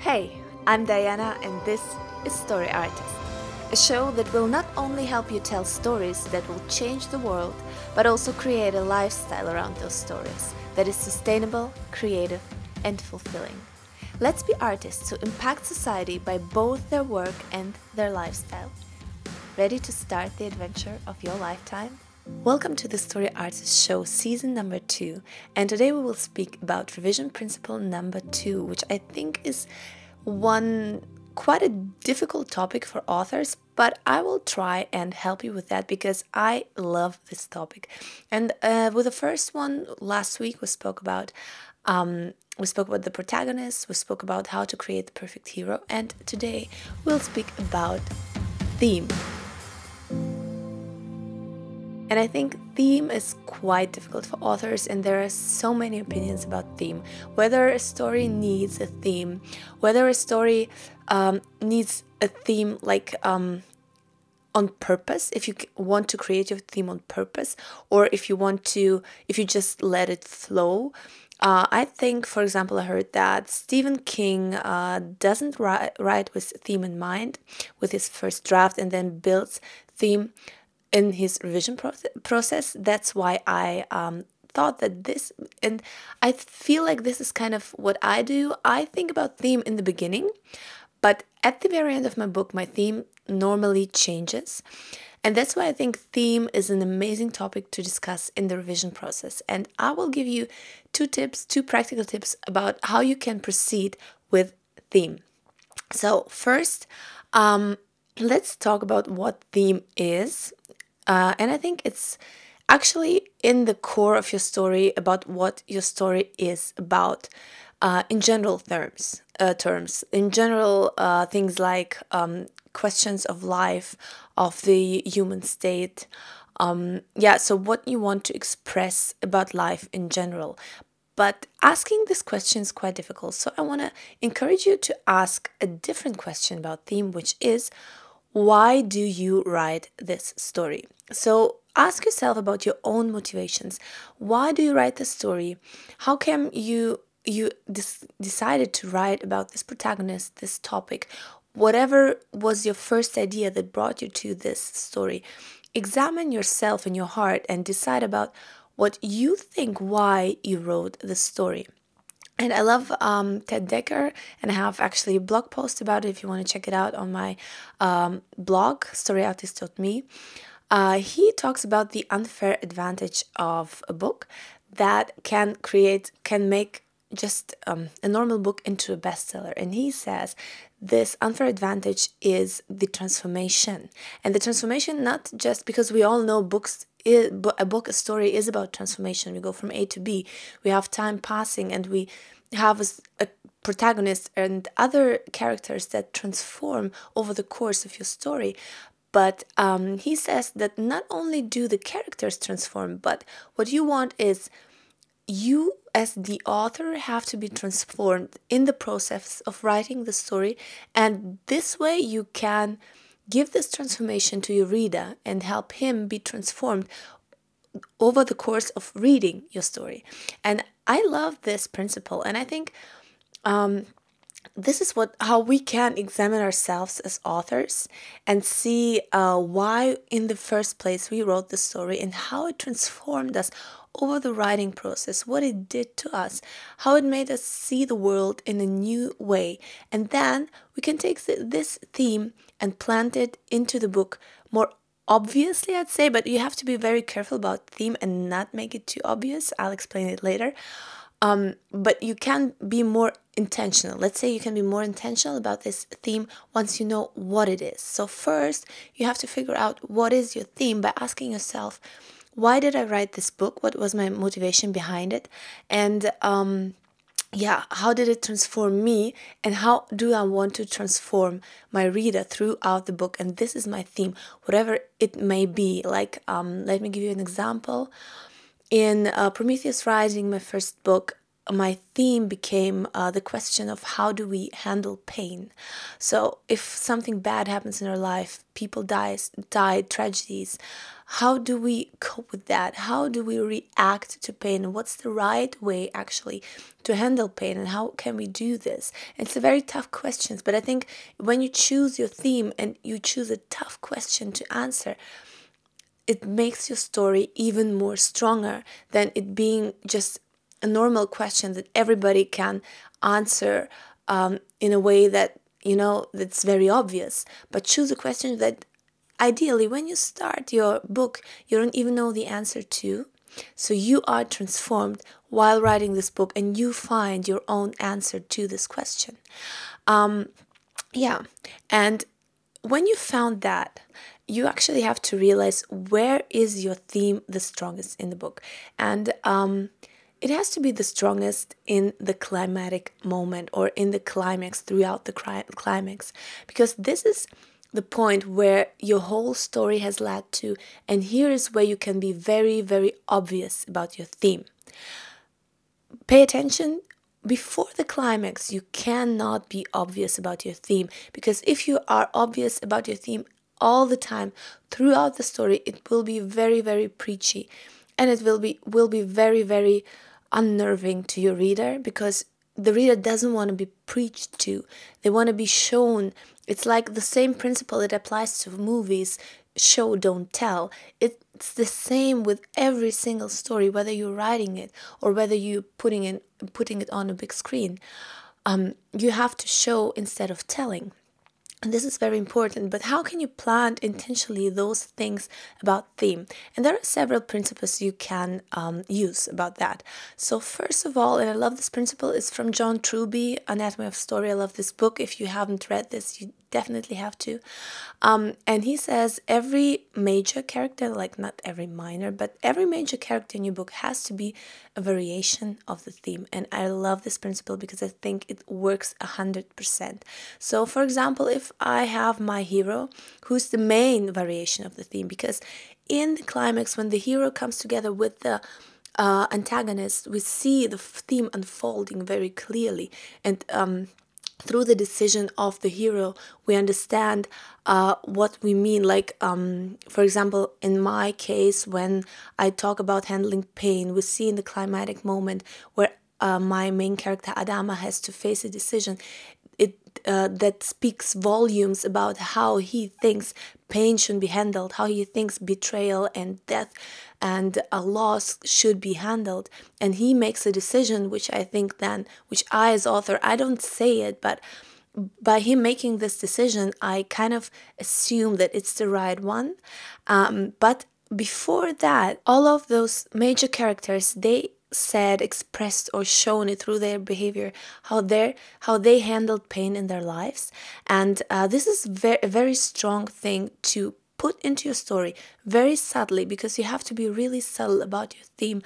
Hey, I'm Diana, and this is Story Artist, a show that will not only help you tell stories that will change the world, but also create a lifestyle around those stories that is sustainable, creative, and fulfilling. Let's be artists who impact society by both their work and their lifestyle. Ready to start the adventure of your lifetime? Welcome to the Story Artist Show, season number two. And today we will speak about revision principle number two, which I think is one quite a difficult topic for authors, but I will try and help you with that because I love this topic. And uh, with the first one last week, we spoke about. Um, we spoke about the protagonist, we spoke about how to create the perfect hero, and today we'll speak about theme. And I think theme is quite difficult for authors, and there are so many opinions about theme. Whether a story needs a theme, whether a story um, needs a theme like um, on purpose, if you want to create your theme on purpose, or if you want to, if you just let it flow. Uh, I think, for example, I heard that Stephen King uh, doesn't write, write with theme in mind with his first draft and then builds theme in his revision process. That's why I um, thought that this, and I feel like this is kind of what I do. I think about theme in the beginning, but at the very end of my book, my theme normally changes. And that's why I think theme is an amazing topic to discuss in the revision process. And I will give you two tips, two practical tips about how you can proceed with theme. So, first, um, let's talk about what theme is uh, and I think it's actually in the core of your story about what your story is about uh, in general terms. Uh, terms in general, uh, things like um, questions of life, of the human state. Um, yeah, so what you want to express about life in general. But asking this question is quite difficult. So I want to encourage you to ask a different question about theme, which is why do you write this story? So ask yourself about your own motivations. Why do you write the story? How come you you dis- decided to write about this protagonist, this topic? Whatever was your first idea that brought you to this story, examine yourself and your heart and decide about what you think why you wrote the story. And I love um, Ted Dekker, and I have actually a blog post about it if you want to check it out on my um, blog, storyartist.me. Uh, he talks about the unfair advantage of a book that can create, can make just um, a normal book into a bestseller. And he says this unfair advantage is the transformation. And the transformation, not just because we all know books a book, a story is about transformation. We go from A to B. We have time passing, and we have a, a protagonist and other characters that transform over the course of your story. But um, he says that not only do the characters transform, but what you want is you as the author have to be transformed in the process of writing the story and this way you can Give this transformation to your reader and help him be transformed over the course of reading your story. And I love this principle, and I think um, this is what how we can examine ourselves as authors and see uh, why in the first place we wrote the story and how it transformed us over the writing process, what it did to us, how it made us see the world in a new way. And then we can take this theme and plant it into the book more obviously, I'd say, but you have to be very careful about theme and not make it too obvious. I'll explain it later. Um, but you can be more intentional. Let's say you can be more intentional about this theme once you know what it is. So, first, you have to figure out what is your theme by asking yourself, why did I write this book? What was my motivation behind it? And um, yeah, how did it transform me? And how do I want to transform my reader throughout the book? And this is my theme, whatever it may be. Like, um, let me give you an example. In uh, Prometheus Rising, my first book, my theme became uh, the question of how do we handle pain So if something bad happens in our life, people die, die, tragedies, how do we cope with that? How do we react to pain? What's the right way actually to handle pain and how can we do this? It's a very tough question, but I think when you choose your theme and you choose a tough question to answer, it makes your story even more stronger than it being just a normal question that everybody can answer um, in a way that you know that's very obvious. But choose a question that ideally when you start your book you don't even know the answer to. So you are transformed while writing this book and you find your own answer to this question. Um, yeah. And when you found that you actually have to realize where is your theme the strongest in the book. And um, it has to be the strongest in the climatic moment or in the climax throughout the climax. Because this is the point where your whole story has led to and here is where you can be very very obvious about your theme. Pay attention. Before the climax you cannot be obvious about your theme because if you are obvious about your theme all the time throughout the story it will be very very preachy and it will be will be very very unnerving to your reader because the reader doesn't want to be preached to. They want to be shown. It's like the same principle that applies to movies show, don't tell. It's the same with every single story, whether you're writing it or whether you're putting it, putting it on a big screen. Um, you have to show instead of telling and this is very important but how can you plant intentionally those things about theme? And there are several principles you can um, use about that. So first of all and i love this principle is from john truby anatomy of story. I love this book. If you haven't read this you definitely have to. Um, and he says every major character, like not every minor, but every major character in your book has to be a variation of the theme. And I love this principle because I think it works a hundred percent. So, for example, if I have my hero, who's the main variation of the theme, because in the climax, when the hero comes together with the uh, antagonist, we see the theme unfolding very clearly. And um, through the decision of the hero we understand uh, what we mean. Like um, for example in my case when i talk about handling pain we see in the climatic moment where uh, my main character adama has to face a decision. It uh, that speaks volumes about how he thinks pain should be handled, how he thinks betrayal and death and a loss should be handled. And he makes a decision, which I think then, which I as author, I don't say it, but by him making this decision, I kind of assume that it's the right one. Um, but before that, all of those major characters, they said expressed or shown it through their behavior how they how they handled pain in their lives. And uh, this is very, a very strong thing to put into your story very subtly because you have to be really subtle about your theme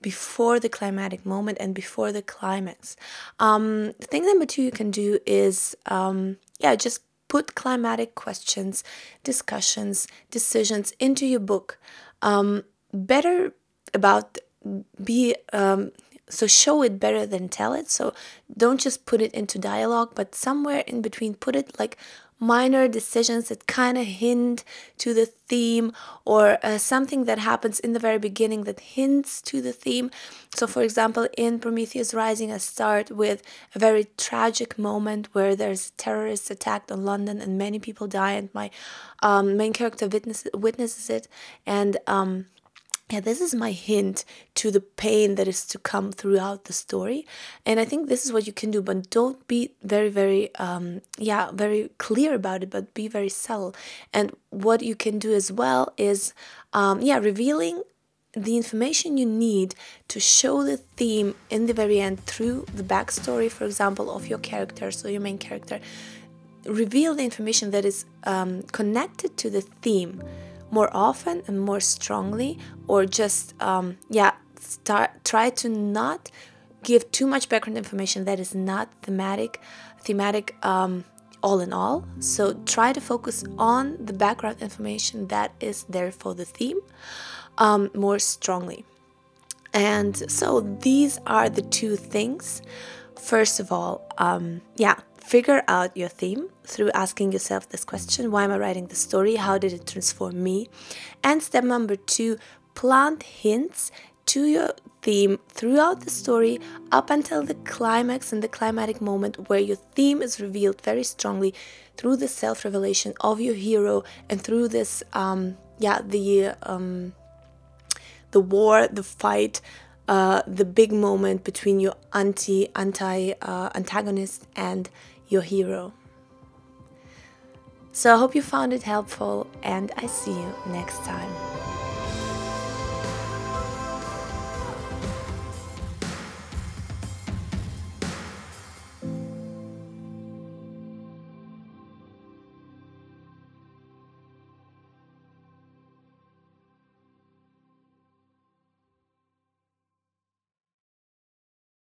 before the climatic moment and before the climax. Um, thing number two you can do is um, yeah just put climatic questions discussions decisions into your book. Um, better about be um, so show it better than tell it. So don't just put it into dialogue but somewhere in between put it like minor decisions that kind of hint to the theme or uh, something that happens in the very beginning that hints to the theme. So for example in prometheus rising i start with a very tragic moment where there's a terrorist attack on london and many people die and my um, main character witnesses, witnesses it. And um, yeah, this is my hint to the pain that is to come throughout the story. And I think this is what you can do, but don't be very, very, um, yeah, very clear about it, but be very subtle. And what you can do as well is, um, yeah, revealing the information you need to show the theme in the very end through the backstory, for example, of your character, so your main character. Reveal the information that is um, connected to the theme more often and more strongly or just um, yeah start try to not give too much background information that is not thematic thematic um, all in all. So try to focus on the background information that is there for the theme um, more strongly. And so these are the two things. First of all um, yeah figure out your theme through asking yourself this question why am I writing the story? How did it transform me? And step number two, plant hints to your theme throughout the story up until the climax and the climatic moment where your theme is revealed very strongly through the self revelation of your hero and through this, um, yeah, the. Um, the war, the fight, uh, the big moment between your anti anti uh, antagonist and your hero. So I hope you found it helpful, and I see you next time.